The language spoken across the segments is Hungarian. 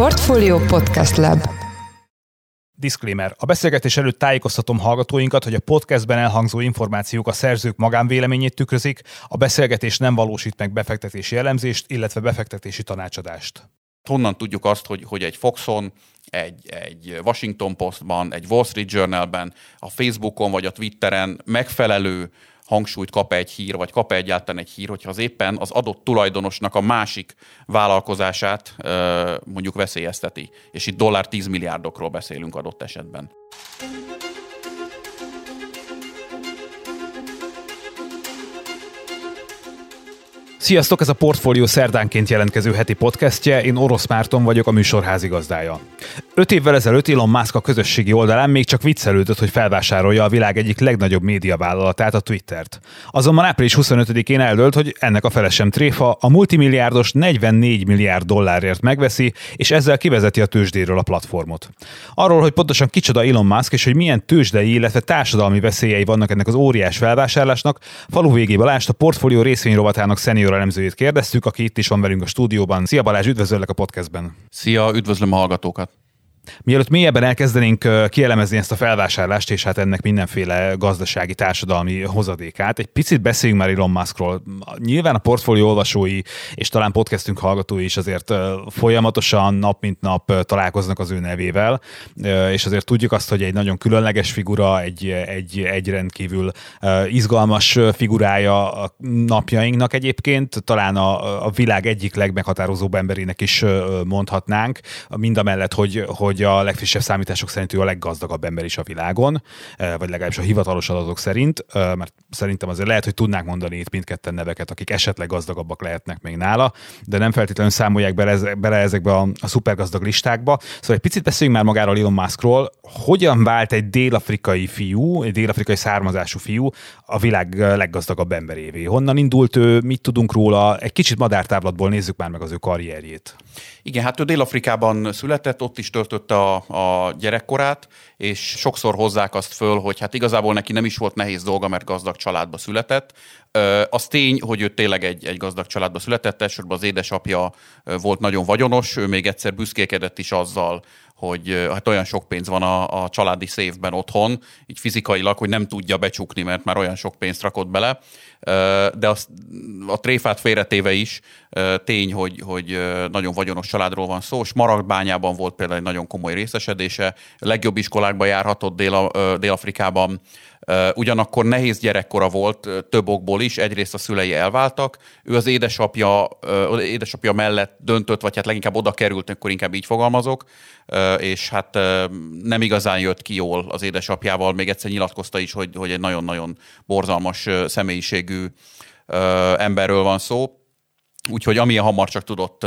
Portfolio Podcast Lab Disclaimer. A beszélgetés előtt tájékoztatom hallgatóinkat, hogy a podcastben elhangzó információk a szerzők magánvéleményét tükrözik, a beszélgetés nem valósít meg befektetési elemzést, illetve befektetési tanácsadást. Honnan tudjuk azt, hogy, hogy egy Foxon, egy, egy Washington Postban, egy Wall Street Journalben, a Facebookon vagy a Twitteren megfelelő hangsúlyt kap egy hír, vagy kap egyáltalán egy hír, hogyha az éppen az adott tulajdonosnak a másik vállalkozását mondjuk veszélyezteti. És itt dollár 10 milliárdokról beszélünk adott esetben. Sziasztok, ez a Portfolio szerdánként jelentkező heti podcastje, én Orosz Márton vagyok, a műsor házigazdája. Öt évvel ezelőtt Elon Musk a közösségi oldalán még csak viccelődött, hogy felvásárolja a világ egyik legnagyobb médiavállalatát, a Twittert. Azonban április 25-én eldőlt, hogy ennek a felesem tréfa a multimilliárdos 44 milliárd dollárért megveszi, és ezzel kivezeti a tőzsdéről a platformot. Arról, hogy pontosan kicsoda Elon Musk, és hogy milyen tőzsdei, illetve társadalmi veszélyei vannak ennek az óriás felvásárlásnak, falu végé Balást a portfólió részvényrovatának senior senior elemzőjét kérdeztük, aki itt is van velünk a stúdióban. Szia Balázs, üdvözöllek a podcastben. Szia, üdvözlöm a hallgatókat. Mielőtt mélyebben elkezdenénk kielemezni ezt a felvásárlást, és hát ennek mindenféle gazdasági, társadalmi hozadékát, egy picit beszéljünk már Elon Muskról. Nyilván a portfólió olvasói és talán podcastünk hallgatói is azért folyamatosan nap mint nap találkoznak az ő nevével, és azért tudjuk azt, hogy egy nagyon különleges figura, egy, egy, egy rendkívül izgalmas figurája a napjainknak egyébként, talán a, a világ egyik legmeghatározóbb emberének is mondhatnánk, mind a mellett, hogy, hogy hogy a legfrissebb számítások szerint ő a leggazdagabb ember is a világon, vagy legalábbis a hivatalos adatok szerint, mert szerintem azért lehet, hogy tudnánk mondani itt mindketten neveket, akik esetleg gazdagabbak lehetnek még nála, de nem feltétlenül számolják bele, bele ezekbe a, a szupergazdag listákba. Szóval egy picit beszéljünk már magáról Elon Muskról. Hogyan vált egy dél-afrikai fiú, egy dél-afrikai származású fiú a világ leggazdagabb emberévé? Honnan indult ő, mit tudunk róla? Egy kicsit madártáblatból nézzük már meg az ő karrierjét. Igen, hát ő Dél-Afrikában született, ott is töltötte a, a gyerekkorát, és sokszor hozzák azt föl, hogy hát igazából neki nem is volt nehéz dolga, mert gazdag családba született. Az tény, hogy ő tényleg egy, egy gazdag családba született, elsősorban az édesapja volt nagyon vagyonos, ő még egyszer büszkékedett is azzal, hogy hát olyan sok pénz van a, a családi szévben otthon, így fizikailag, hogy nem tudja becsukni, mert már olyan sok pénzt rakott bele. De az, a tréfát félretéve is tény, hogy, hogy nagyon vagyonos családról van szó. Smaragdbányában volt például egy nagyon komoly részesedése, legjobb iskolákba járhatott Dél- Dél-Afrikában, Ugyanakkor nehéz gyerekkora volt több okból is, egyrészt a szülei elváltak, ő az édesapja, édesapja mellett döntött, vagy hát leginkább oda került, akkor inkább így fogalmazok, és hát nem igazán jött ki jól az édesapjával, még egyszer nyilatkozta is, hogy, hogy egy nagyon-nagyon borzalmas személyiségű emberről van szó. Úgyhogy amilyen hamar csak tudott,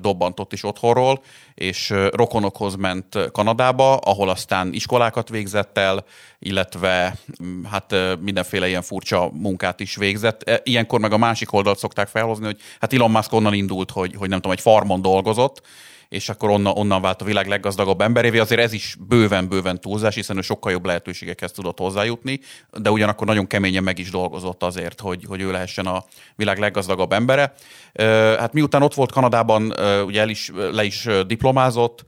dobbantott is otthonról, és rokonokhoz ment Kanadába, ahol aztán iskolákat végzett el, illetve mm, hát mindenféle ilyen furcsa munkát is végzett. E, ilyenkor meg a másik oldalt szokták felhozni, hogy hát Elon Musk onnan indult, hogy, hogy nem tudom, egy farmon dolgozott, és akkor onnan, onnan vált a világ leggazdagabb emberévé. Azért ez is bőven-bőven túlzás, hiszen ő sokkal jobb lehetőségekhez tudott hozzájutni, de ugyanakkor nagyon keményen meg is dolgozott azért, hogy, hogy ő lehessen a világ leggazdagabb embere. Hát miután ott volt Kanadában, ugye el is, le is diplomázott,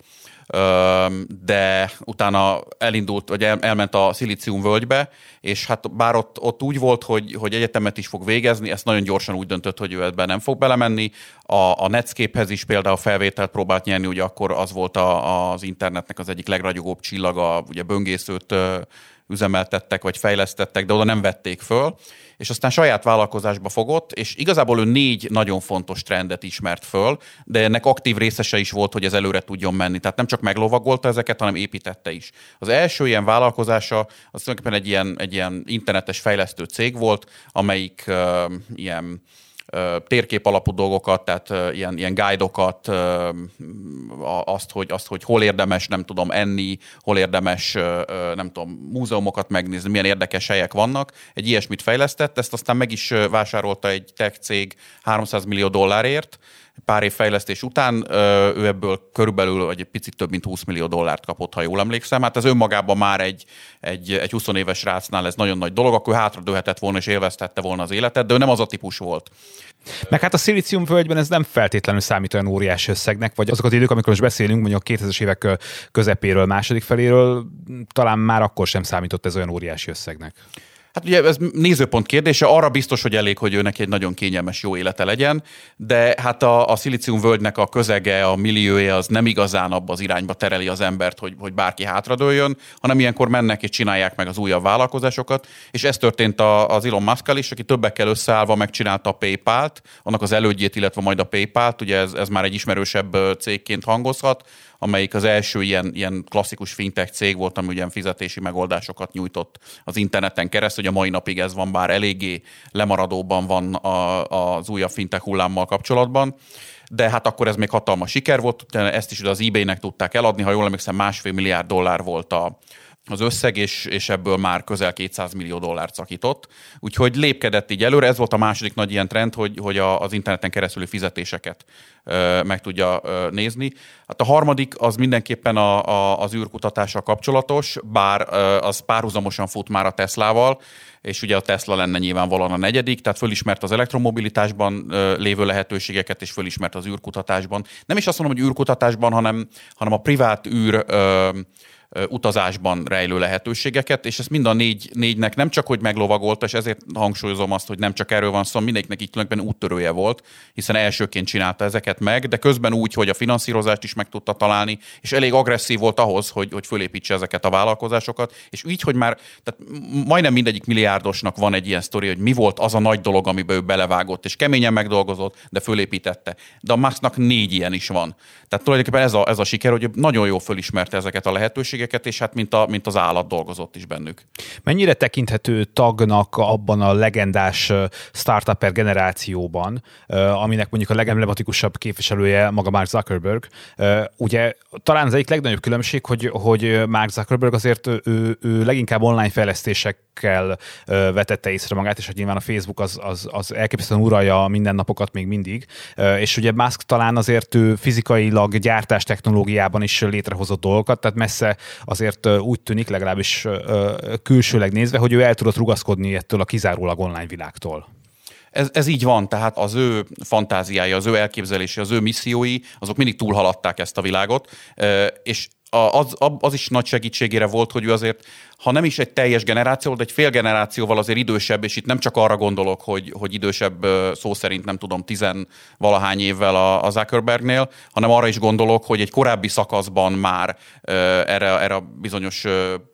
de utána elindult, vagy el, elment a Szilícium völgybe, és hát bár ott, ott úgy volt, hogy, hogy egyetemet is fog végezni, ezt nagyon gyorsan úgy döntött, hogy ő ebben nem fog belemenni. A, a Netscape-hez is például felvételt próbált nyerni, ugye akkor az volt a, az internetnek az egyik legragyogóbb csillaga, ugye böngészőt üzemeltettek, vagy fejlesztettek, de oda nem vették föl, és aztán saját vállalkozásba fogott, és igazából ő négy nagyon fontos trendet ismert föl, de ennek aktív részese is volt, hogy ez előre tudjon menni. Tehát nem csak meglovagolta ezeket, hanem építette is. Az első ilyen vállalkozása az tulajdonképpen egy ilyen, egy ilyen internetes fejlesztő cég volt, amelyik uh, ilyen térkép alapú dolgokat, tehát ilyen, ilyen guide-okat, azt hogy, azt, hogy hol érdemes, nem tudom, enni, hol érdemes, nem tudom, múzeumokat megnézni, milyen érdekes helyek vannak. Egy ilyesmit fejlesztett, ezt aztán meg is vásárolta egy tech cég 300 millió dollárért, pár év fejlesztés után ő ebből körülbelül egy picit több mint 20 millió dollárt kapott, ha jól emlékszem. Hát ez önmagában már egy, egy, egy 20 éves rácnál ez nagyon nagy dolog, akkor hátradőhetett volna és élveztette volna az életet, de ő nem az a típus volt. Meg hát a szilícium völgyben ez nem feltétlenül számít olyan óriási összegnek, vagy azokat idők, amikor most beszélünk, mondjuk a 2000-es évek közepéről, második feléről, talán már akkor sem számított ez olyan óriási összegnek. Hát ugye ez nézőpont kérdése, arra biztos, hogy elég, hogy őnek egy nagyon kényelmes, jó élete legyen, de hát a, a szilícium völgynek a közege, a milliója az nem igazán abba az irányba tereli az embert, hogy, hogy bárki hátradőljön, hanem ilyenkor mennek és csinálják meg az újabb vállalkozásokat, és ez történt a, az Elon musk is, aki többekkel összeállva megcsinálta a PayPal-t, annak az elődjét, illetve majd a PayPal-t, ugye ez, ez már egy ismerősebb cégként hangozhat, amelyik az első ilyen, ilyen klasszikus fintech cég volt, ami ugye fizetési megoldásokat nyújtott az interneten keresztül, hogy a mai napig ez van, bár eléggé lemaradóban van a, az újabb fintech hullámmal kapcsolatban. De hát akkor ez még hatalmas siker volt, ezt is az eBay-nek tudták eladni, ha jól emlékszem, másfél milliárd dollár volt a, az összeg, és, és ebből már közel 200 millió dollárt szakított. Úgyhogy lépkedett így előre. Ez volt a második nagy ilyen trend, hogy, hogy a, az interneten keresztüli fizetéseket ö, meg tudja ö, nézni. Hát a harmadik az mindenképpen a, a, az űrkutatással kapcsolatos, bár ö, az párhuzamosan fut már a Teslával, és ugye a Tesla lenne nyilvánvalóan a negyedik, tehát fölismert az elektromobilitásban ö, lévő lehetőségeket, és fölismert az űrkutatásban. Nem is azt mondom, hogy űrkutatásban, hanem, hanem a privát űr ö, utazásban rejlő lehetőségeket, és ezt mind a négy, négynek nem csak, hogy meglovagolta, és ezért hangsúlyozom azt, hogy nem csak erről van szó, mindegyiknek így tulajdonképpen úttörője volt, hiszen elsőként csinálta ezeket meg, de közben úgy, hogy a finanszírozást is meg tudta találni, és elég agresszív volt ahhoz, hogy, hogy fölépítse ezeket a vállalkozásokat, és így, hogy már tehát majdnem mindegyik milliárdosnak van egy ilyen sztori, hogy mi volt az a nagy dolog, amiben ő belevágott, és keményen megdolgozott, de fölépítette. De a Musknak négy ilyen is van. Tehát tulajdonképpen ez a, ez a siker, hogy nagyon jól fölismerte ezeket a lehetőségeket, lehetőségeket, és hát mint, a, mint az állat dolgozott is bennük. Mennyire tekinthető tagnak abban a legendás startupper generációban, aminek mondjuk a legemblematikusabb képviselője maga Mark Zuckerberg. Ugye talán az egyik legnagyobb különbség, hogy, hogy Mark Zuckerberg azért ő, ő leginkább online fejlesztésekkel vetette észre magát, és hogy nyilván a Facebook az, az, az elképesztően uralja a mindennapokat még mindig, és ugye Musk talán azért ő fizikailag gyártás technológiában is létrehozott dolgokat, tehát messze azért úgy tűnik, legalábbis külsőleg nézve, hogy ő el tudott rugaszkodni ettől a kizárólag online világtól. Ez, ez így van, tehát az ő fantáziája, az ő elképzelése, az ő missziói, azok mindig túlhaladták ezt a világot, és az, az is nagy segítségére volt, hogy ő azért, ha nem is egy teljes generáció, de egy fél generációval azért idősebb, és itt nem csak arra gondolok, hogy, hogy idősebb szó szerint nem tudom, tizen valahány évvel a, a Zuckerbergnél, hanem arra is gondolok, hogy egy korábbi szakaszban már erre, erre a bizonyos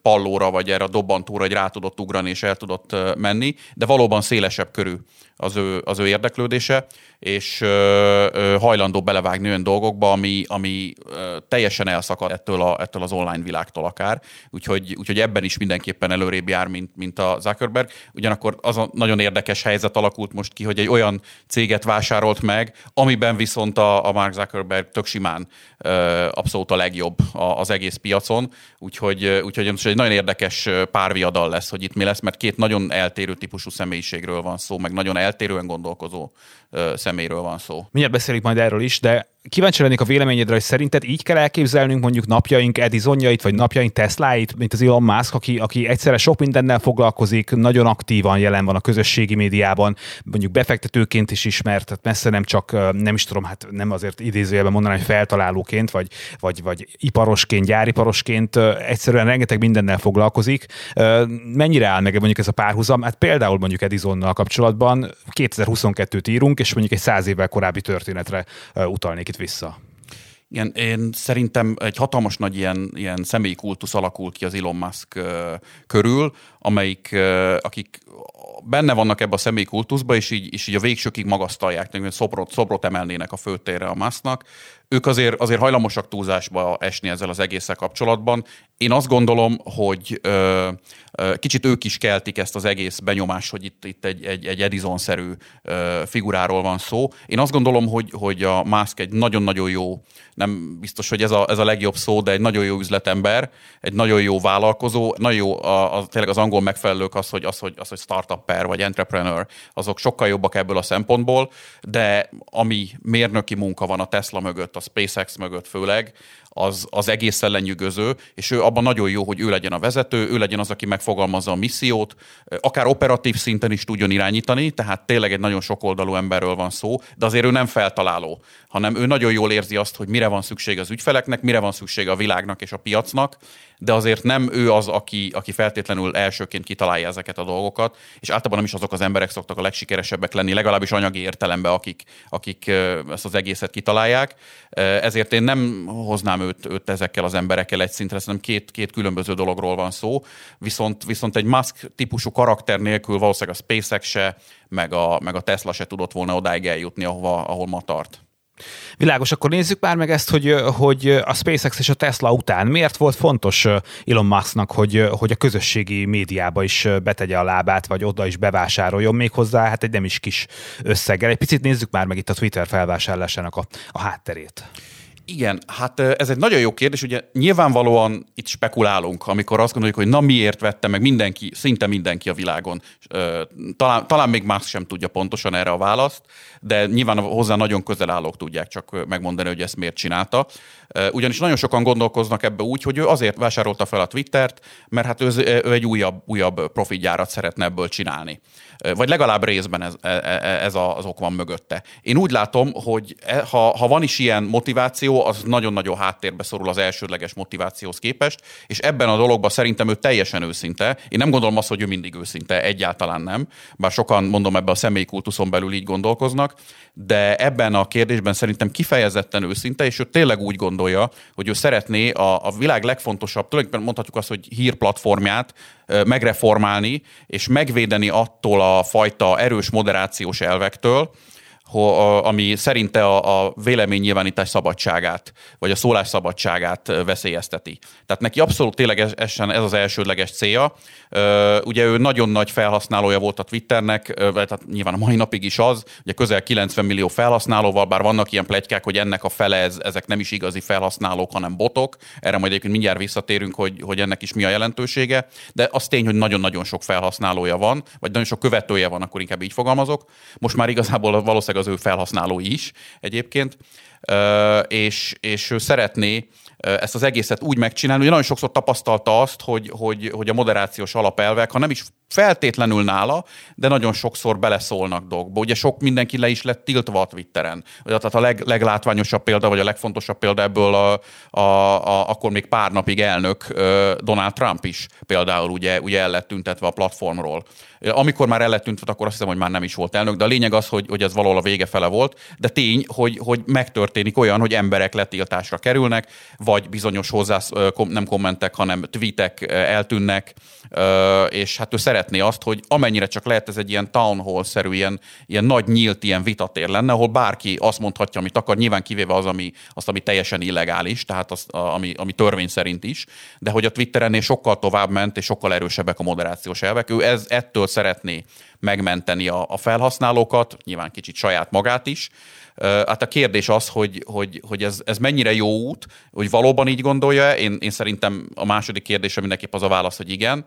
pallóra, vagy erre a dobbantóra egy rá tudott ugrani, és el tudott menni, de valóban szélesebb körű az ő, az ő érdeklődése, és ö, ö, hajlandó belevágni olyan dolgokba, ami, ami ö, teljesen elszakad ettől, a, ettől az online világtól akár. Úgyhogy, úgyhogy ebben is mindenképpen előrébb jár, mint, mint a Zuckerberg. Ugyanakkor az a nagyon érdekes helyzet alakult most ki, hogy egy olyan céget vásárolt meg, amiben viszont a, a Mark Zuckerberg tök simán ö, abszolút a legjobb az egész piacon. Úgyhogy, úgyhogy most egy nagyon érdekes párviadal lesz, hogy itt mi lesz, mert két nagyon eltérő típusú személyiségről van szó, meg nagyon eltérően gondolkozó személyről van szó. Mindjárt beszélünk majd erről is, de kíváncsi lennék a véleményedre, hogy szerinted így kell elképzelnünk mondjuk napjaink Edisonjait, vagy napjaink Tesláit, mint az Elon Musk, aki, aki egyszerre sok mindennel foglalkozik, nagyon aktívan jelen van a közösségi médiában, mondjuk befektetőként is ismert, tehát messze nem csak, nem is tudom, hát nem azért idézőjelben mondani, hogy feltalálóként, vagy, vagy, vagy iparosként, gyáriparosként, egyszerűen rengeteg mindennel foglalkozik. Mennyire áll meg mondjuk ez a párhuzam? Hát például mondjuk Edisonnal kapcsolatban 2022-t írunk, és mondjuk egy száz évvel korábbi történetre utalnék itt vissza. Igen, én szerintem egy hatalmas nagy ilyen, ilyen személyi kultusz alakul ki az Elon Musk körül, amelyik, akik benne vannak ebbe a személyi kultuszba, és így, és így a végsőkig magasztalják, szobrot, szobrot emelnének a főtérre a Musknak. ők azért, azért hajlamosak túlzásba esni ezzel az egésszel kapcsolatban. Én azt gondolom, hogy ö, kicsit ők is keltik ezt az egész benyomást, hogy itt, itt egy, egy, egy Edison-szerű figuráról van szó. Én azt gondolom, hogy, hogy a Musk egy nagyon-nagyon jó, nem biztos, hogy ez a, ez a legjobb szó, de egy nagyon jó üzletember, egy nagyon jó vállalkozó, nagyon jó, a, a, tényleg az angol megfelelők az, hogy, az, hogy, az, hogy startupper vagy entrepreneur, azok sokkal jobbak ebből a szempontból, de ami mérnöki munka van a Tesla mögött, a SpaceX mögött főleg, az, az egészen lenyűgöző, és ő abban nagyon jó, hogy ő legyen a vezető, ő legyen az, aki megfogalmazza a missziót, akár operatív szinten is tudjon irányítani, tehát tényleg egy nagyon sokoldalú emberről van szó, de azért ő nem feltaláló, hanem ő nagyon jól érzi azt, hogy mire van szükség az ügyfeleknek, mire van szüksége a világnak és a piacnak, de azért nem ő az, aki, aki feltétlenül elsőként kitalálja ezeket a dolgokat, és általában nem is azok az emberek szoktak a legsikeresebbek lenni, legalábbis anyagi értelemben, akik, akik ezt az egészet kitalálják. Ezért én nem hoznám őt, őt ezekkel az emberekkel egy szintre, szerintem két, két különböző dologról van szó, viszont, viszont egy Musk típusú karakter nélkül valószínűleg a SpaceX se, meg a, meg a Tesla se tudott volna odáig eljutni, ahova, ahol ma tart. Világos, akkor nézzük már meg ezt, hogy, hogy a SpaceX és a Tesla után miért volt fontos Elon Musknak, hogy, hogy a közösségi médiába is betegye a lábát, vagy oda is bevásároljon még hozzá, hát egy nem is kis összeggel. Egy picit nézzük már meg itt a Twitter felvásárlásának a, a hátterét. Igen, hát ez egy nagyon jó kérdés. Ugye nyilvánvalóan itt spekulálunk, amikor azt gondoljuk, hogy na miért vette meg mindenki, szinte mindenki a világon. Talán, talán még más sem tudja pontosan erre a választ, de nyilván hozzá nagyon közel állók tudják csak megmondani, hogy ezt miért csinálta. Ugyanis nagyon sokan gondolkoznak ebbe úgy, hogy ő azért vásárolta fel a Twittert, mert hát ő, ő egy újabb, újabb profitgyárat szeretne ebből csinálni. Vagy legalább részben ez, e, e, e, ez az ok van mögötte. Én úgy látom, hogy ha, ha van is ilyen motiváció, az nagyon-nagyon háttérbe szorul az elsődleges motivációhoz képest, és ebben a dologban szerintem ő teljesen őszinte. Én nem gondolom azt, hogy ő mindig őszinte, egyáltalán nem, bár sokan, mondom, ebben a személyi kultuszon belül így gondolkoznak, de ebben a kérdésben szerintem kifejezetten őszinte, és ő tényleg úgy gondolja, hogy ő szeretné a, a világ legfontosabb, tulajdonképpen mondhatjuk azt, hogy hírplatformját megreformálni, és megvédeni attól a fajta erős moderációs elvektől, ami szerinte a, a véleménynyilvánítás szabadságát, vagy a szólás szabadságát veszélyezteti. Tehát neki abszolút tényleg ez, ez az elsődleges célja. Ugye ő nagyon nagy felhasználója volt a Twitternek, tehát nyilván a mai napig is az, ugye közel 90 millió felhasználóval, bár vannak ilyen plegykák, hogy ennek a fele, ez, ezek nem is igazi felhasználók, hanem botok. Erre majd egyébként mindjárt visszatérünk, hogy, hogy ennek is mi a jelentősége. De az tény, hogy nagyon-nagyon sok felhasználója van, vagy nagyon sok követője van, akkor inkább így fogalmazok. Most már igazából valószínűleg az ő felhasználói is egyébként, és, és ő szeretné ezt az egészet úgy megcsinálni, hogy nagyon sokszor tapasztalta azt, hogy, hogy, hogy a moderációs alapelvek, ha nem is feltétlenül nála, de nagyon sokszor beleszólnak dolgokba. Ugye sok mindenki le is lett tiltva a Twitteren. Tehát a leg, leglátványosabb példa, vagy a legfontosabb példa ebből a, a, a, akkor még pár napig elnök Donald Trump is például ugye, ugye el lett tüntetve a platformról. Amikor már el lett tüntetve, akkor azt hiszem, hogy már nem is volt elnök, de a lényeg az, hogy, hogy ez valahol a vége fele volt, de tény, hogy, hogy megtörténik olyan, hogy emberek letiltásra kerülnek, vagy bizonyos hozzász, nem kommentek, hanem tweetek eltűnnek, és hát ő szeretné azt, hogy amennyire csak lehet, ez egy ilyen town hall-szerű, ilyen, ilyen nagy nyílt ilyen vitatér lenne, ahol bárki azt mondhatja, amit akar, nyilván kivéve az, ami, azt, ami teljesen illegális, tehát az, ami, ami törvény szerint is, de hogy a Twitterennél sokkal tovább ment, és sokkal erősebbek a moderációs elvek. Ő ez, ettől szeretné megmenteni a, a felhasználókat, nyilván kicsit saját magát is, Hát a kérdés az, hogy, hogy, hogy ez, ez mennyire jó út, hogy valóban így gondolja. Én, én szerintem a második kérdésre mindenképp az a válasz, hogy igen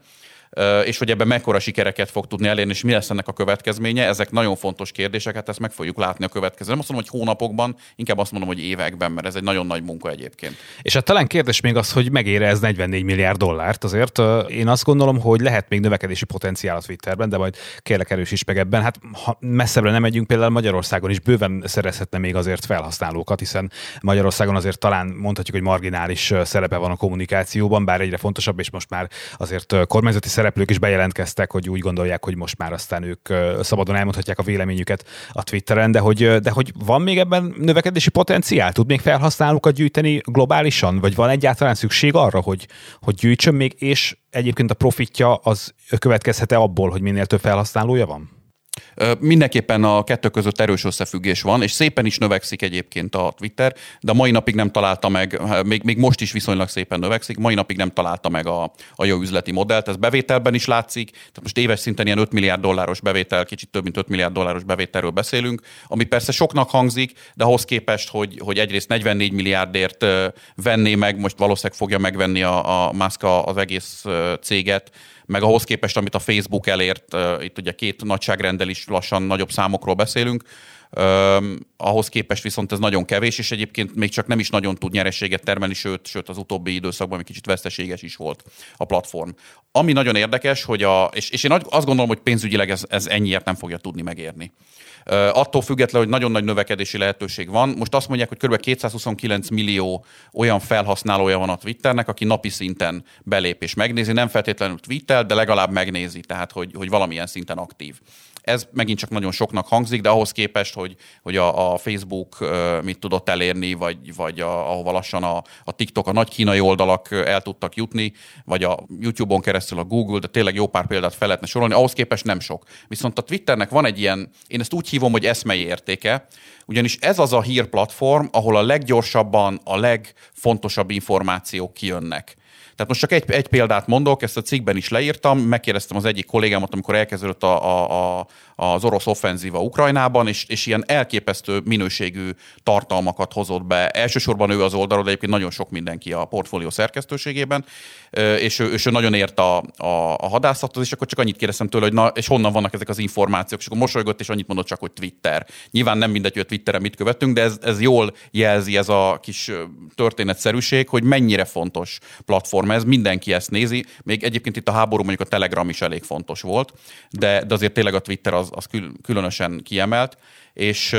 és hogy ebben mekkora sikereket fog tudni elérni, és mi lesz ennek a következménye. Ezek nagyon fontos kérdések, hát ezt meg fogjuk látni a következő. Nem azt mondom, hogy hónapokban, inkább azt mondom, hogy években, mert ez egy nagyon nagy munka egyébként. És hát talán kérdés még az, hogy megére ez 44 milliárd dollárt. Azért én azt gondolom, hogy lehet még növekedési potenciál a Twitterben, de majd kérlek erősíts meg ebben. Hát ha messzebbre nem megyünk, például Magyarországon is bőven szerezhetne még azért felhasználókat, hiszen Magyarországon azért talán mondhatjuk, hogy marginális szerepe van a kommunikációban, bár egyre fontosabb, és most már azért kormányzati szereplők is bejelentkeztek, hogy úgy gondolják, hogy most már aztán ők szabadon elmondhatják a véleményüket a Twitteren, de hogy, de hogy van még ebben növekedési potenciál? Tud még felhasználókat gyűjteni globálisan? Vagy van egyáltalán szükség arra, hogy, hogy gyűjtsön még, és egyébként a profitja az következhet-e abból, hogy minél több felhasználója van? Mindenképpen a kettő között erős összefüggés van, és szépen is növekszik egyébként a Twitter, de mai napig nem találta meg, még, még most is viszonylag szépen növekszik, mai napig nem találta meg a, a jó üzleti modellt. Ez bevételben is látszik, tehát most éves szinten ilyen 5 milliárd dolláros bevétel, kicsit több mint 5 milliárd dolláros bevételről beszélünk, ami persze soknak hangzik, de ahhoz képest, hogy, hogy egyrészt 44 milliárdért venné meg, most valószínűleg fogja megvenni a, a Musk az egész céget, meg ahhoz képest, amit a Facebook elért, itt ugye két nagyságrendel is lassan nagyobb számokról beszélünk, Uh, ahhoz képest viszont ez nagyon kevés, és egyébként még csak nem is nagyon tud nyerességet termelni, sőt, sőt az utóbbi időszakban egy kicsit veszteséges is volt a platform. Ami nagyon érdekes, hogy a, és, és én azt gondolom, hogy pénzügyileg ez, ez ennyiért nem fogja tudni megérni. Attól függetlenül, hogy nagyon nagy növekedési lehetőség van. Most azt mondják, hogy kb. 229 millió olyan felhasználója van a Twitternek, aki napi szinten belép és megnézi, nem feltétlenül Twitter, de legalább megnézi, tehát hogy, hogy valamilyen szinten aktív. Ez megint csak nagyon soknak hangzik, de ahhoz képest, hogy, hogy a, a Facebook mit tudott elérni, vagy, vagy a, ahova lassan a, a TikTok, a nagy kínai oldalak el tudtak jutni, vagy a YouTube-on keresztül a Google, de tényleg jó pár példát fel lehetne sorolni, ahhoz képest nem sok. Viszont a Twitternek van egy ilyen, én ezt úgy hívom, hogy eszmei értéke, ugyanis ez az a hírplatform, ahol a leggyorsabban a legfontosabb információk kijönnek. Tehát most csak egy, egy példát mondok, ezt a cikkben is leírtam, megkérdeztem az egyik kollégámat, amikor elkezdődött a, a, a, az orosz offenzíva Ukrajnában, és, és ilyen elképesztő minőségű tartalmakat hozott be. Elsősorban ő az oldalról, de egyébként nagyon sok mindenki a portfólió szerkesztőségében, és ő, és ő nagyon ért a, a, a hadászathoz, és akkor csak annyit kérdeztem tőle, hogy na, és honnan vannak ezek az információk, és akkor mosolygott, és annyit mondott csak, hogy Twitter. Nyilván nem mindegy, hogy a Twitteren mit követünk, de ez, ez jól jelzi ez a kis történetszerűség, hogy mennyire fontos platform ez, mindenki ezt nézi, még egyébként itt a háború mondjuk a Telegram is elég fontos volt, de, de azért tényleg a Twitter az, az különösen kiemelt, és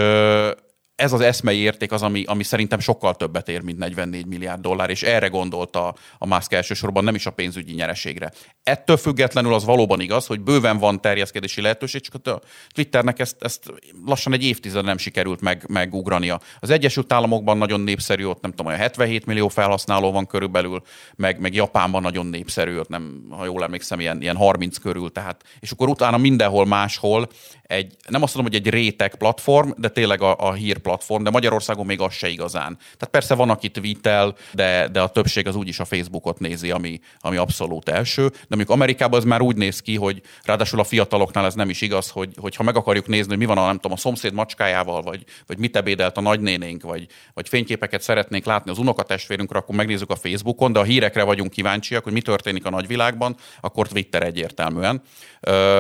ez az eszmei érték az, ami, ami szerintem sokkal többet ér, mint 44 milliárd dollár, és erre gondolta a Musk elsősorban, nem is a pénzügyi nyereségre. Ettől függetlenül az valóban igaz, hogy bőven van terjeszkedési lehetőség, csak a Twitternek ezt, ezt lassan egy évtized nem sikerült meg, megugrania. Az Egyesült Államokban nagyon népszerű, ott nem tudom, olyan 77 millió felhasználó van körülbelül, meg, meg Japánban nagyon népszerű, ott nem, ha jól emlékszem, ilyen, ilyen 30 körül, tehát, és akkor utána mindenhol máshol egy, nem azt mondom, hogy egy réteg platform, de tényleg a, a hír platform, de Magyarországon még az se igazán. Tehát persze van, aki tweetel, de, de a többség az úgyis a Facebookot nézi, ami, ami abszolút első. De mondjuk Amerikában ez már úgy néz ki, hogy ráadásul a fiataloknál ez nem is igaz, hogy, hogy ha meg akarjuk nézni, hogy mi van a, nem tudom, a szomszéd macskájával, vagy, vagy mit ebédelt a nagynénénk, vagy, vagy fényképeket szeretnénk látni az unokatestvérünkre, akkor megnézzük a Facebookon, de a hírekre vagyunk kíváncsiak, hogy mi történik a nagyvilágban, akkor Twitter egyértelműen.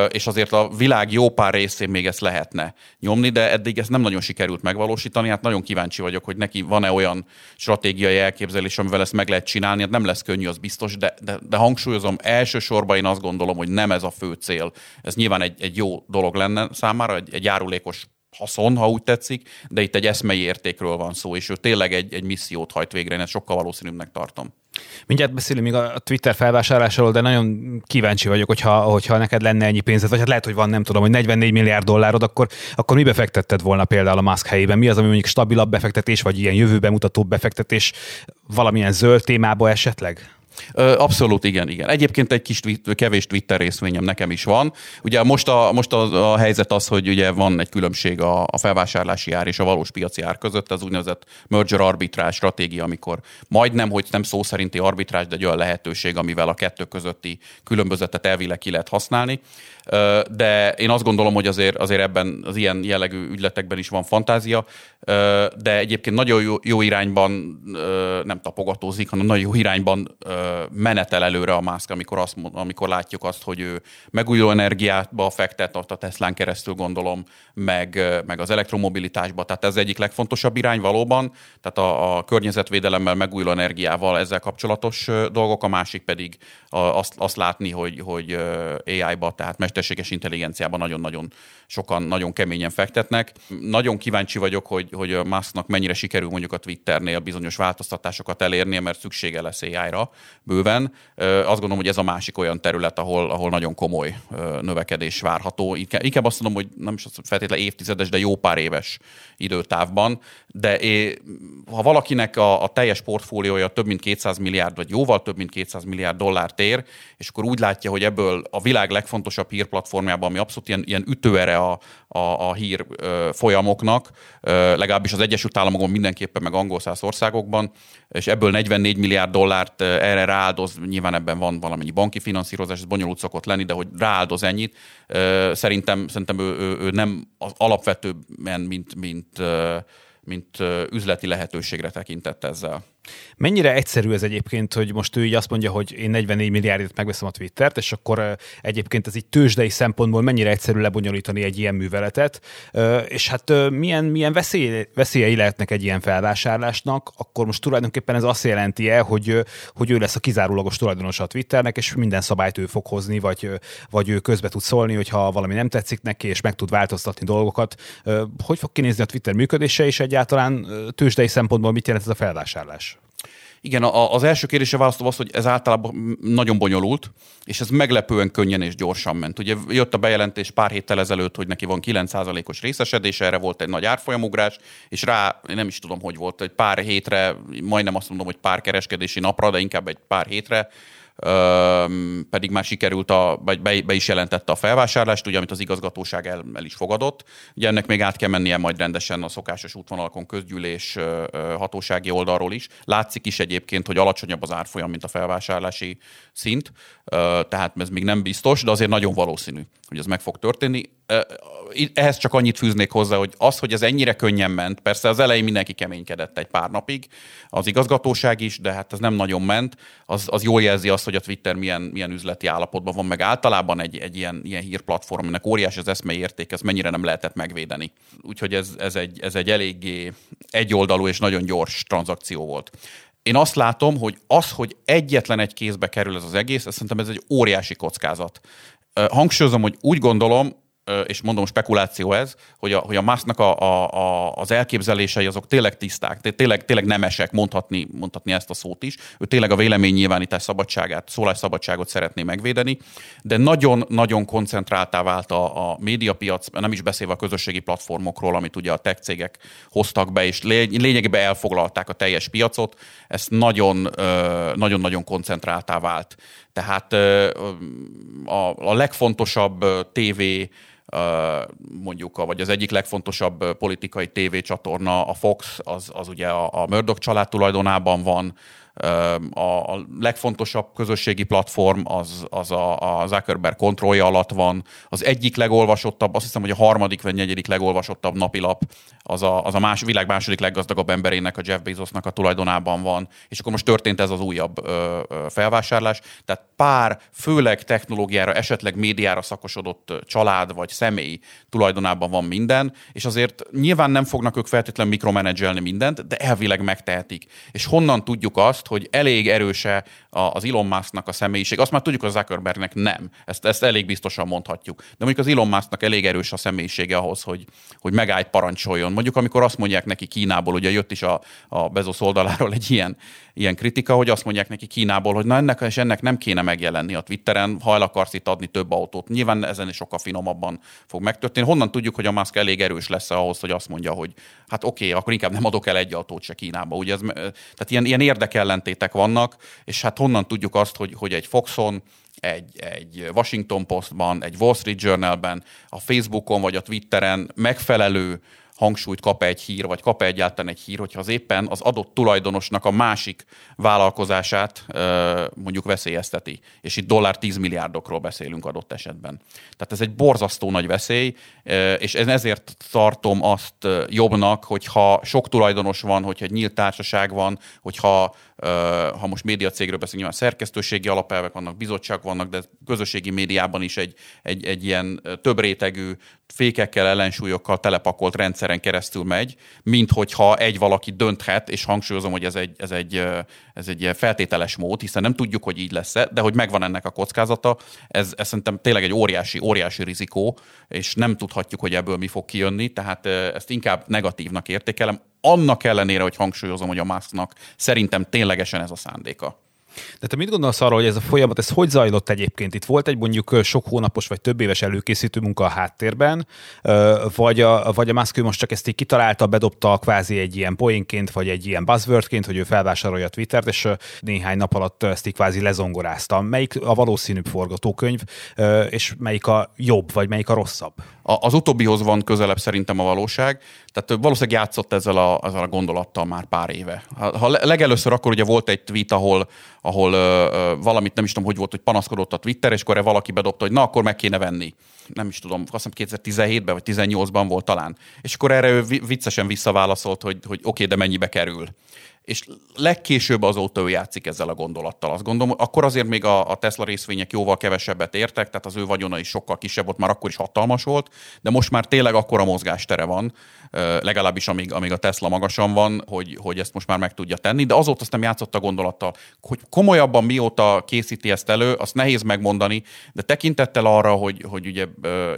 És azért a világ jó pár részén még ezt lehetne nyomni, de eddig ez nem nagyon sikerült megvalósítani. Hát nagyon kíváncsi vagyok, hogy neki van-e olyan stratégiai elképzelés, amivel ezt meg lehet csinálni. Hát nem lesz könnyű, az biztos, de, de, de hangsúlyozom, elsősorban én azt gondolom, hogy nem ez a fő cél. Ez nyilván egy, egy jó dolog lenne számára, egy, egy járulékos haszon, ha úgy tetszik, de itt egy eszmei értékről van szó, és ő tényleg egy, egy missziót hajt végre, én ezt sokkal valószínűbbnek tartom. Mindjárt beszélünk még a Twitter felvásárlásról, de nagyon kíváncsi vagyok, hogyha, hogyha neked lenne ennyi pénzed, vagy hát lehet, hogy van, nem tudom, hogy 44 milliárd dollárod, akkor, akkor mi befektetted volna például a Musk helyében? Mi az, ami mondjuk stabilabb befektetés, vagy ilyen jövőbe mutató befektetés valamilyen zöld témába esetleg? Abszolút igen, igen. Egyébként egy kis kevés Twitter részvényem nekem is van. Ugye most a, most a, a helyzet az, hogy ugye van egy különbség a, a felvásárlási ár és a valós piaci ár között, az úgynevezett merger arbitrás stratégia, amikor majdnem, hogy nem szó szerinti arbitrás, de egy olyan lehetőség, amivel a kettő közötti különbözetet elvileg ki lehet használni de én azt gondolom, hogy azért, azért ebben az ilyen jellegű ügyletekben is van fantázia, de egyébként nagyon jó, jó irányban nem tapogatózik, hanem nagyon jó irányban menetel előre a Musk, amikor, azt, amikor látjuk azt, hogy ő megújuló energiába fektet, a Teslán keresztül gondolom, meg, meg az elektromobilitásba, tehát ez egyik legfontosabb irány valóban, tehát a, a környezetvédelemmel, megújuló energiával ezzel kapcsolatos dolgok, a másik pedig azt, azt látni, hogy, hogy AI-ba, tehát mesterséges intelligenciában nagyon-nagyon sokan nagyon keményen fektetnek. Nagyon kíváncsi vagyok, hogy, hogy a Musknak mennyire sikerül mondjuk a Twitternél bizonyos változtatásokat elérnie, mert szüksége lesz AI-ra, bőven. Azt gondolom, hogy ez a másik olyan terület, ahol, ahol nagyon komoly növekedés várható. Inkább azt mondom, hogy nem is feltétlenül évtizedes, de jó pár éves időtávban. De é, ha valakinek a, a teljes portfóliója több mint 200 milliárd, vagy jóval több mint 200 milliárd dollárt ér, és akkor úgy látja, hogy ebből a világ legfontosabb hírplatformjában, ami abszolút ilyen, ilyen ütőere a, a, a hír folyamoknak, legalábbis az Egyesült Államokban mindenképpen, meg angol száz országokban, és ebből 44 milliárd dollárt erre rááldoz, nyilván ebben van valamennyi banki finanszírozás, ez bonyolult szokott lenni, de hogy rááldoz ennyit, szerintem, szerintem ő, ő, ő nem az alapvetően, mint, mint, mint üzleti lehetőségre tekintett ezzel. Mennyire egyszerű ez egyébként, hogy most ő így azt mondja, hogy én 44 milliárdért megveszem a Twittert, és akkor egyébként ez így tőzsdei szempontból mennyire egyszerű lebonyolítani egy ilyen műveletet, és hát milyen, milyen veszély, veszélyei lehetnek egy ilyen felvásárlásnak, akkor most tulajdonképpen ez azt jelenti el, hogy, hogy ő lesz a kizárólagos tulajdonos a Twitternek, és minden szabályt ő fog hozni, vagy, vagy ő közbe tud szólni, hogyha valami nem tetszik neki, és meg tud változtatni dolgokat. Hogy fog kinézni a Twitter működése, és egyáltalán tőzsdei szempontból mit jelent ez a felvásárlás? Igen, a, az első kérdése választom az, hogy ez általában nagyon bonyolult, és ez meglepően könnyen és gyorsan ment. Ugye jött a bejelentés pár héttel ezelőtt, hogy neki van 9%-os részesedése, erre volt egy nagy árfolyamugrás, és rá, nem is tudom, hogy volt, egy pár hétre, majdnem azt mondom, hogy pár kereskedési napra, de inkább egy pár hétre pedig már sikerült, a, be, be is jelentette a felvásárlást, ugye, amit az igazgatóság el, el is fogadott. Ugye ennek még át kell mennie majd rendesen a szokásos útvonalakon közgyűlés hatósági oldalról is. Látszik is egyébként, hogy alacsonyabb az árfolyam, mint a felvásárlási szint, tehát ez még nem biztos, de azért nagyon valószínű, hogy ez meg fog történni ehhez csak annyit fűznék hozzá, hogy az, hogy ez ennyire könnyen ment, persze az elején mindenki keménykedett egy pár napig, az igazgatóság is, de hát ez nem nagyon ment, az, az jól jelzi azt, hogy a Twitter milyen, milyen üzleti állapotban van, meg általában egy, egy ilyen, ilyen hírplatform, aminek óriási az eszmei érték, ezt mennyire nem lehetett megvédeni. Úgyhogy ez, ez, egy, ez egy eléggé egyoldalú és nagyon gyors tranzakció volt én azt látom, hogy az, hogy egyetlen egy kézbe kerül ez az egész, ezt szerintem ez egy óriási kockázat. Hangsúlyozom, hogy úgy gondolom, és mondom, spekuláció ez, hogy a, hogy a Musknak a, a, a, az elképzelései azok tényleg tiszták, tényleg, tényleg nemesek, mondhatni, mondhatni ezt a szót is. Ő tényleg a véleménynyilvánítás szabadságát, szólásszabadságot szeretné megvédeni, de nagyon-nagyon koncentráltá vált a, a médiapiac, nem is beszélve a közösségi platformokról, amit ugye a tech cégek hoztak be, és lényegében elfoglalták a teljes piacot, ez nagyon-nagyon koncentráltá vált. Tehát a, a legfontosabb TV mondjuk, vagy az egyik legfontosabb politikai tévécsatorna, a Fox, az, az ugye a, a Murdoch család tulajdonában van, a, legfontosabb közösségi platform az, az a, a Zuckerberg kontrollja alatt van. Az egyik legolvasottabb, azt hiszem, hogy a harmadik vagy negyedik legolvasottabb napilap az a, az a más, világ második leggazdagabb emberének, a Jeff Bezosnak a tulajdonában van. És akkor most történt ez az újabb ö, ö, felvásárlás. Tehát pár, főleg technológiára, esetleg médiára szakosodott család vagy személy tulajdonában van minden, és azért nyilván nem fognak ők feltétlenül mikromenedzselni mindent, de elvileg megtehetik. És honnan tudjuk azt, azt, hogy elég erőse az Elon Musknak a személyiség. Azt már tudjuk, hogy Zuckerbergnek nem. Ezt, ezt elég biztosan mondhatjuk. De mondjuk az Elon Musknak elég erős a személyisége ahhoz, hogy, hogy megállt parancsoljon. Mondjuk amikor azt mondják neki Kínából, ugye jött is a, a Bezos oldaláról egy ilyen, ilyen kritika, hogy azt mondják neki Kínából, hogy na ennek és ennek nem kéne megjelenni a Twitteren, ha el akarsz itt adni több autót. Nyilván ezen is sokkal finomabban fog megtörténni. Honnan tudjuk, hogy a Musk elég erős lesz ahhoz, hogy azt mondja, hogy hát oké, okay, akkor inkább nem adok el egy autót se Kínába. Ugye ez, tehát ilyen, ilyen érdekellentétek vannak, és hát honnan tudjuk azt, hogy, hogy egy Foxon, egy, egy Washington Postban, egy Wall Street Journalben, a Facebookon vagy a Twitteren megfelelő hangsúlyt kap egy hír, vagy kap egyáltalán egy hír, hogyha az éppen az adott tulajdonosnak a másik vállalkozását mondjuk veszélyezteti. És itt dollár 10 milliárdokról beszélünk adott esetben. Tehát ez egy borzasztó nagy veszély, és ezért tartom azt jobbnak, hogyha sok tulajdonos van, hogyha egy nyílt társaság van, hogyha ha most médiacégről beszélünk, nyilván szerkesztőségi alapelvek vannak, bizottság vannak, de közösségi médiában is egy, egy, egy ilyen több rétegű, fékekkel, ellensúlyokkal telepakolt rendszeren keresztül megy, mint hogyha egy valaki dönthet, és hangsúlyozom, hogy ez egy, ez egy, ez egy feltételes mód, hiszen nem tudjuk, hogy így lesz de hogy megvan ennek a kockázata, ez, ez szerintem tényleg egy óriási, óriási rizikó, és nem tudhatjuk, hogy ebből mi fog kijönni, tehát ezt inkább negatívnak értékelem annak ellenére, hogy hangsúlyozom, hogy a Musknak szerintem ténylegesen ez a szándéka. De te mit gondolsz arról, hogy ez a folyamat, ez hogy zajlott egyébként? Itt volt egy mondjuk sok hónapos vagy több éves előkészítő munka a háttérben, vagy a, vagy a Musk most csak ezt így kitalálta, bedobta kvázi egy ilyen poénként, vagy egy ilyen buzzwordként, hogy ő felvásárolja a Twittert, és néhány nap alatt ezt így kvázi lezongorázta. Melyik a valószínűbb forgatókönyv, és melyik a jobb, vagy melyik a rosszabb? A, az utóbbihoz van közelebb szerintem a valóság. Tehát valószínűleg játszott ezzel a, ezzel a gondolattal már pár éve. Ha, legelőször akkor ugye volt egy tweet, ahol, ahol ö, ö, valamit nem is tudom, hogy volt, hogy panaszkodott a Twitter, és akkor valaki bedobta, hogy na, akkor meg kéne venni. Nem is tudom, azt hiszem 2017-ben vagy 2018-ban volt talán. És akkor erre ő viccesen visszaválaszolt, hogy, hogy oké, okay, de mennyibe kerül és legkésőbb azóta ő játszik ezzel a gondolattal. Azt gondolom, akkor azért még a, a Tesla részvények jóval kevesebbet értek, tehát az ő vagyona is sokkal kisebb volt, már akkor is hatalmas volt, de most már tényleg akkora mozgástere van, legalábbis amíg, amíg a Tesla magasan van, hogy, hogy ezt most már meg tudja tenni, de azóta azt nem játszott a gondolattal, hogy komolyabban mióta készíti ezt elő, azt nehéz megmondani, de tekintettel arra, hogy, hogy ugye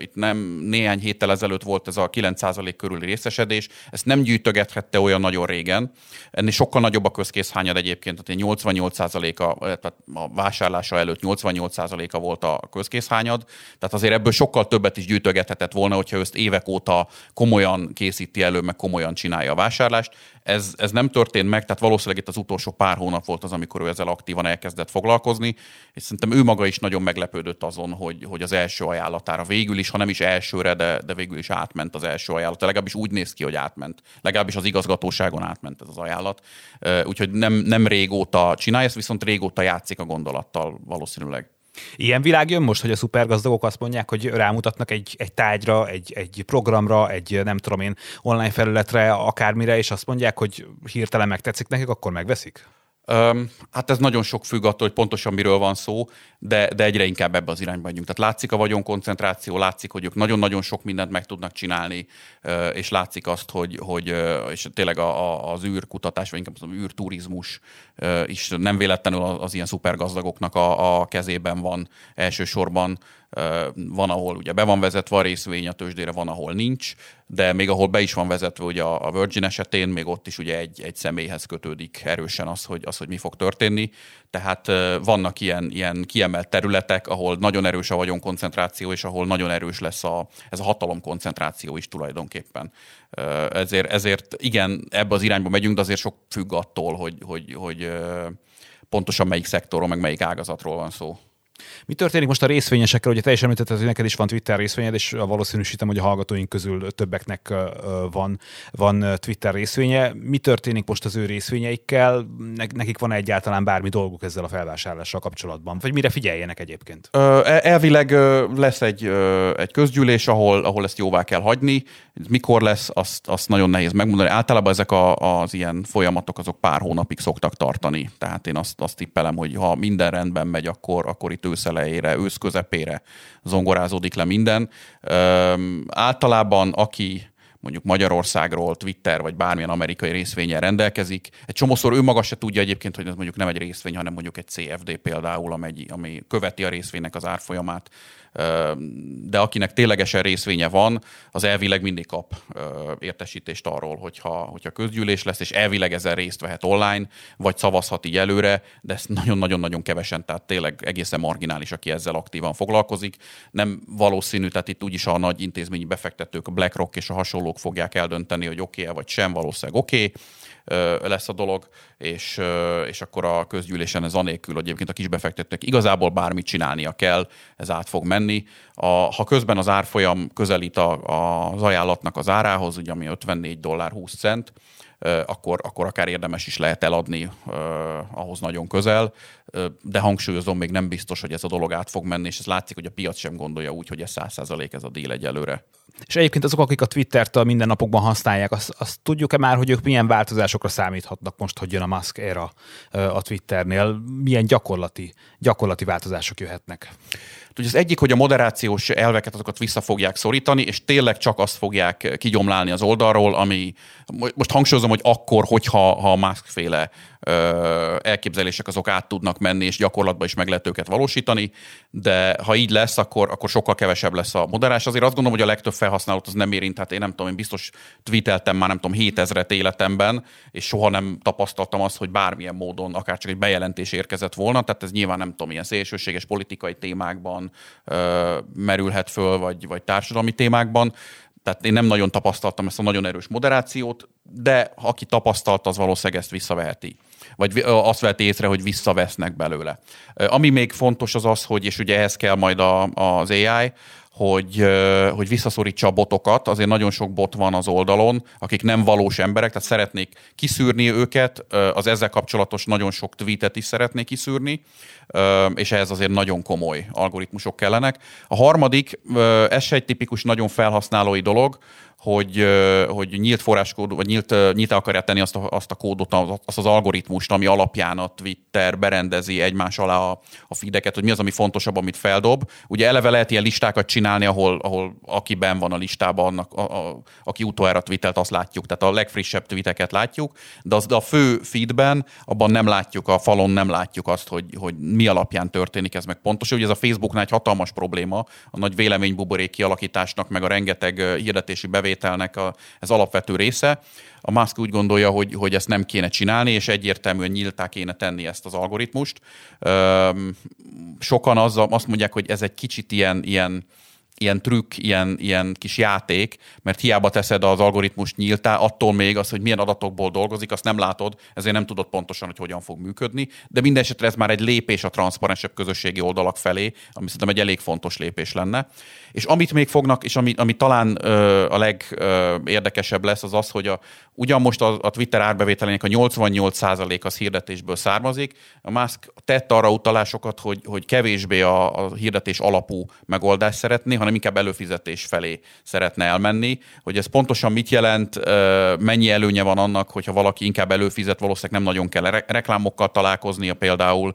itt nem néhány héttel ezelőtt volt ez a 9% körüli részesedés, ezt nem gyűjtögethette olyan nagyon régen, ennél sokkal nagyobb a közkészhányad egyébként, tehát 88%-a, tehát a vásárlása előtt 88%-a volt a közkészhányad, tehát azért ebből sokkal többet is gyűjtögethetett volna, hogyha ezt évek óta komolyan készít készíti elő, meg komolyan csinálja a vásárlást. Ez, ez nem történt meg, tehát valószínűleg itt az utolsó pár hónap volt az, amikor ő ezzel aktívan elkezdett foglalkozni, és szerintem ő maga is nagyon meglepődött azon, hogy, hogy az első ajánlatára végül is, ha nem is elsőre, de, de végül is átment az első ajánlat. Legalábbis úgy néz ki, hogy átment. Legalábbis az igazgatóságon átment ez az ajánlat. Úgyhogy nem, nem régóta csinálja, ezt viszont régóta játszik a gondolattal valószínűleg. Ilyen világ jön most, hogy a szupergazdagok azt mondják, hogy rámutatnak egy, egy tárgyra, egy, egy programra, egy nem tudom én online felületre, akármire, és azt mondják, hogy hirtelen megtetszik nekik, akkor megveszik? Um, hát ez nagyon sok függ attól, hogy pontosan miről van szó, de, de egyre inkább ebbe az irányba megyünk. Tehát látszik a vagyonkoncentráció, látszik, hogy ők nagyon-nagyon sok mindent meg tudnak csinálni, és látszik azt, hogy, hogy és tényleg a, a, az űrkutatás, vagy inkább az űrturizmus is nem véletlenül az, ilyen szupergazdagoknak a, a kezében van elsősorban van, ahol ugye be van vezetve a részvény a tőzsdére, van, ahol nincs, de még ahol be is van vezetve ugye a Virgin esetén, még ott is ugye egy, egy személyhez kötődik erősen az hogy, az, hogy mi fog történni. Tehát vannak ilyen, ilyen kiemelt területek, ahol nagyon erős a vagyonkoncentráció, és ahol nagyon erős lesz a, ez a hatalomkoncentráció is tulajdonképpen. Ezért, ezért igen, ebbe az irányba megyünk, de azért sok függ attól, hogy, hogy, hogy pontosan melyik szektorról, meg melyik ágazatról van szó. Mi történik most a részvényesekkel? Ugye teljesen említetted, hogy neked is van Twitter részvényed, és valószínűsítem, hogy a hallgatóink közül többeknek van, van Twitter részvénye. Mi történik most az ő részvényeikkel? Nekik van egyáltalán bármi dolguk ezzel a felvásárlással kapcsolatban? Vagy mire figyeljenek egyébként? E, elvileg lesz egy, egy közgyűlés, ahol, ahol ezt jóvá kell hagyni. Mikor lesz, azt, azt nagyon nehéz megmondani. Általában ezek a, az ilyen folyamatok azok pár hónapig szoktak tartani. Tehát én azt, azt tippelem, hogy ha minden rendben megy, akkor, akkor itt ősz elejére, ősz közepére zongorázódik le minden. Általában aki mondjuk Magyarországról Twitter vagy bármilyen amerikai részvényen rendelkezik. Egy csomószor ő maga se tudja egyébként, hogy ez mondjuk nem egy részvény, hanem mondjuk egy CFD például, ami, ami követi a részvénynek az árfolyamát de akinek ténylegesen részvénye van, az elvileg mindig kap értesítést arról, hogyha, hogyha közgyűlés lesz, és elvileg ezen részt vehet online, vagy szavazhat így előre, de ezt nagyon-nagyon-nagyon kevesen, tehát tényleg egészen marginális, aki ezzel aktívan foglalkozik. Nem valószínű, tehát itt úgyis a nagy intézményi befektetők, a BlackRock és a hasonlók fogják eldönteni, hogy oké-e vagy sem, valószínűleg oké. Okay lesz a dolog, és, és akkor a közgyűlésen ez anélkül, hogy egyébként a kisbefektetőnek igazából bármit csinálnia kell, ez át fog menni. A, ha közben az árfolyam közelít a, a, az ajánlatnak az árához, ugye ami 54 dollár 20 cent, akkor, akkor akár érdemes is lehet eladni ahhoz nagyon közel, de hangsúlyozom, még nem biztos, hogy ez a dolog át fog menni, és ez látszik, hogy a piac sem gondolja úgy, hogy ez 100% ez a díl egyelőre. És egyébként azok, akik a Twittert a mindennapokban használják, azt, azt tudjuk-e már, hogy ők milyen változásokra számíthatnak most, hogy jön a Musk era a Twitternél? Milyen gyakorlati, gyakorlati változások jöhetnek? Ugye az egyik, hogy a moderációs elveket azokat vissza fogják szorítani, és tényleg csak azt fogják kigyomlálni az oldalról, ami most hangsúlyozom, hogy akkor, hogyha ha a másféle elképzelések azok át tudnak menni, és gyakorlatban is meg lehet őket valósítani, de ha így lesz, akkor, akkor sokkal kevesebb lesz a moderás. Azért azt gondolom, hogy a legtöbb felhasználót az nem érint, hát én nem tudom, én biztos tweeteltem már nem tudom 7000-et életemben, és soha nem tapasztaltam azt, hogy bármilyen módon akár csak egy bejelentés érkezett volna, tehát ez nyilván nem tudom, ilyen szélsőséges politikai témákban ö, merülhet föl, vagy, vagy társadalmi témákban, tehát én nem nagyon tapasztaltam ezt a nagyon erős moderációt, de aki tapasztalt, az valószínűleg ezt visszaveheti. Vagy azt veheti észre, hogy visszavesznek belőle. Ami még fontos az az, hogy, és ugye ehhez kell majd a, az AI, hogy, hogy visszaszorítsa a botokat. Azért nagyon sok bot van az oldalon, akik nem valós emberek, tehát szeretnék kiszűrni őket, az ezzel kapcsolatos nagyon sok tweetet is szeretnék kiszűrni, és ehhez azért nagyon komoly algoritmusok kellenek. A harmadik, ez se egy tipikus nagyon felhasználói dolog, hogy, hogy nyílt forráskód, vagy nyílt, nyílt akarják tenni azt a, azt a kódot, azt az algoritmust, ami alapján a Twitter berendezi egymás alá a, a feedeket, hogy mi az, ami fontosabb, amit feldob. Ugye eleve lehet ilyen listákat csinálni, ahol, ahol aki ben van a listában, annak, a, a, aki utoljára tweetelt, azt látjuk. Tehát a legfrissebb tweeteket látjuk, de, az, de a fő feedben abban nem látjuk, a falon nem látjuk azt, hogy, hogy mi alapján történik ez meg pontos. Ugye ez a Facebooknál egy hatalmas probléma, a nagy véleménybuborék kialakításnak, meg a rengeteg hirdetési bevétel bevételnek a, ez alapvető része. A Musk úgy gondolja, hogy, hogy ezt nem kéne csinálni, és egyértelműen nyíltá kéne tenni ezt az algoritmust. Sokan azzal, azt mondják, hogy ez egy kicsit ilyen, ilyen ilyen trükk, ilyen, ilyen kis játék, mert hiába teszed az algoritmus nyíltá, attól még az, hogy milyen adatokból dolgozik, azt nem látod, ezért nem tudod pontosan, hogy hogyan fog működni, de minden esetre ez már egy lépés a transzparensebb közösségi oldalak felé, ami szerintem egy elég fontos lépés lenne. És amit még fognak, és ami, ami talán ö, a legérdekesebb lesz, az az, hogy a, ugyan most a, a Twitter árbevételének a 88% az hirdetésből származik, a Musk tett arra utalásokat, hogy, hogy kevésbé a, a hirdetés alapú megoldást szeretné, hanem inkább előfizetés felé szeretne elmenni. Hogy ez pontosan mit jelent, mennyi előnye van annak, hogyha valaki inkább előfizet, valószínűleg nem nagyon kell reklámokkal találkoznia például,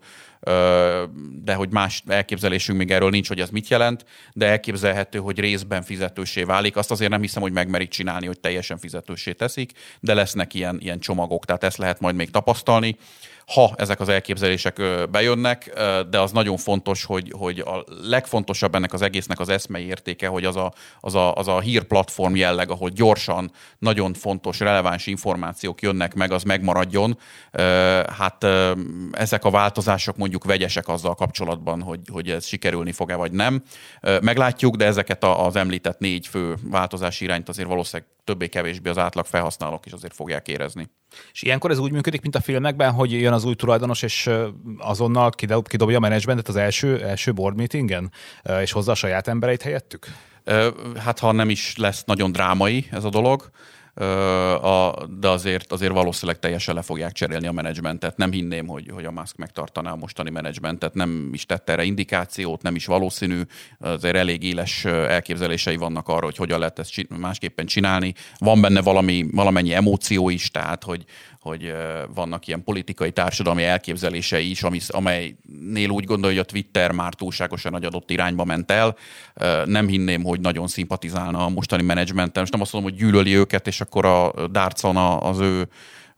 de hogy más elképzelésünk még erről nincs, hogy ez mit jelent, de elképzelhető, hogy részben fizetősé válik. Azt azért nem hiszem, hogy megmerik csinálni, hogy teljesen fizetősé teszik, de lesznek ilyen, ilyen csomagok, tehát ezt lehet majd még tapasztalni ha ezek az elképzelések bejönnek, de az nagyon fontos, hogy, hogy a legfontosabb ennek az egésznek az eszmei értéke, hogy az a, az a, az a hírplatform jelleg, ahol gyorsan nagyon fontos, releváns információk jönnek meg, az megmaradjon. Hát ezek a változások mondjuk vegyesek azzal kapcsolatban, hogy, hogy ez sikerülni fog-e vagy nem. Meglátjuk, de ezeket az említett négy fő változási irányt azért valószínűleg többé-kevésbé az átlag felhasználók is azért fogják érezni. És ilyenkor ez úgy működik, mint a filmekben, hogy jön az új tulajdonos, és azonnal kidobja a menedzsmentet az első, első board meetingen, és hozza a saját embereit helyettük? Hát ha nem is lesz nagyon drámai ez a dolog, de azért, azért valószínűleg teljesen le fogják cserélni a menedzsmentet. Nem hinném, hogy, hogy a Musk megtartaná a mostani menedzsmentet, nem is tette erre indikációt, nem is valószínű, azért elég éles elképzelései vannak arra, hogy hogyan lehet ezt másképpen csinálni. Van benne valami, valamennyi emóció is, tehát hogy, hogy vannak ilyen politikai, társadalmi elképzelései is, amelynél úgy gondolja, hogy a Twitter már túlságosan nagy adott irányba ment el. Nem hinném, hogy nagyon szimpatizálna a mostani menedzsmenttel. Most nem azt mondom, hogy gyűlöli őket, és akkor a Dartson az ő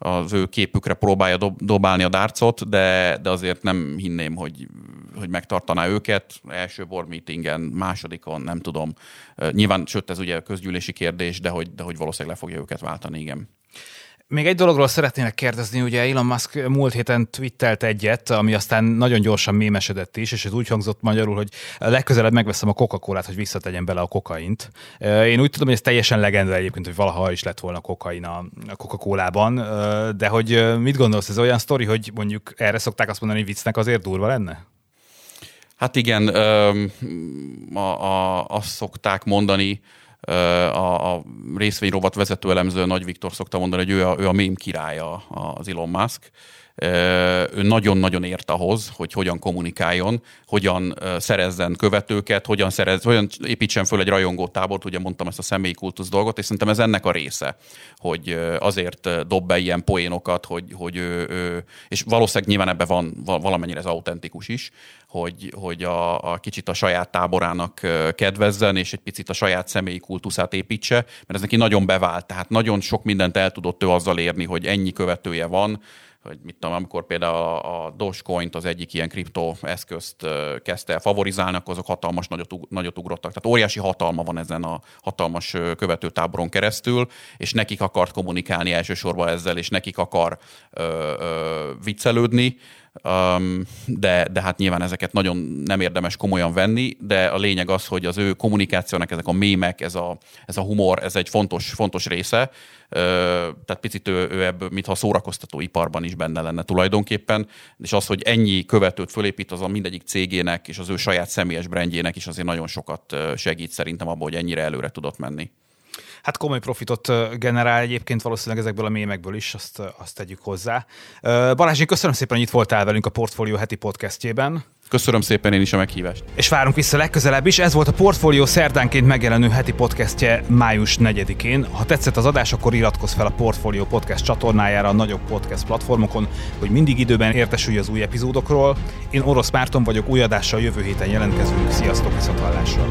az ő képükre próbálja dob, dobálni a dárcot, de, de azért nem hinném, hogy, hogy megtartaná őket. Első board meetingen, másodikon, nem tudom. Nyilván, sőt, ez ugye közgyűlési kérdés, de hogy, de hogy valószínűleg le fogja őket váltani, igen. Még egy dologról szeretnének kérdezni, ugye Elon Musk múlt héten twittelt egyet, ami aztán nagyon gyorsan mémesedett is, és ez úgy hangzott magyarul, hogy legközelebb megveszem a Coca-Colát, hogy visszategyen bele a kokaint. Én úgy tudom, hogy ez teljesen legenda egyébként, hogy valaha is lett volna kokain a Coca-Colában, de hogy mit gondolsz, ez olyan sztori, hogy mondjuk erre szokták azt mondani, hogy viccnek azért durva lenne? Hát igen, a, a, azt szokták mondani, a, a részvényrovat vezető elemző Nagy Viktor szokta mondani, hogy ő a, ő a mém királya az Elon Musk. Ő nagyon-nagyon ért ahhoz, hogy hogyan kommunikáljon, hogyan szerezzen követőket, hogyan, szerez, hogyan építsen föl egy rajongó tábort, ugye mondtam ezt a személyi kultusz dolgot, és szerintem ez ennek a része, hogy azért dob be ilyen poénokat, hogy, hogy ő, ő, és valószínűleg nyilván ebben van valamennyire ez autentikus is, hogy, hogy a, a kicsit a saját táborának kedvezzen, és egy picit a saját személyi kultuszát építse, mert ez neki nagyon bevált, tehát nagyon sok mindent el tudott ő azzal érni, hogy ennyi követője van, hogy mit tudom, amikor például a, Dogecoin-t, az egyik ilyen kriptoeszközt kezdte el favorizálni, akkor azok hatalmas nagyot, nagyot ugrottak. Tehát óriási hatalma van ezen a hatalmas követőtáboron keresztül, és nekik akart kommunikálni elsősorban ezzel, és nekik akar ö, ö, viccelődni, de, de hát nyilván ezeket nagyon nem érdemes komolyan venni, de a lényeg az, hogy az ő kommunikációnak ezek a mémek, ez a, ez a humor, ez egy fontos, fontos része. Tehát picit ő, ő ebből, mintha szórakoztató iparban is benne lenne tulajdonképpen, és az, hogy ennyi követőt fölépít, az a mindegyik cégének és az ő saját személyes brandjének is azért nagyon sokat segít szerintem abban, hogy ennyire előre tudott menni. Hát komoly profitot generál egyébként valószínűleg ezekből a mémekből is, azt, azt tegyük hozzá. Balázs, én köszönöm szépen, hogy itt voltál velünk a Portfolio heti podcastjében. Köszönöm szépen én is a meghívást. És várunk vissza legközelebb is. Ez volt a Portfolio szerdánként megjelenő heti podcastje május 4-én. Ha tetszett az adás, akkor iratkozz fel a Portfolio podcast csatornájára a nagyobb podcast platformokon, hogy mindig időben értesülj az új epizódokról. Én Orosz Márton vagyok, új adással jövő héten jelentkezünk. Sziasztok, viszont hallásra!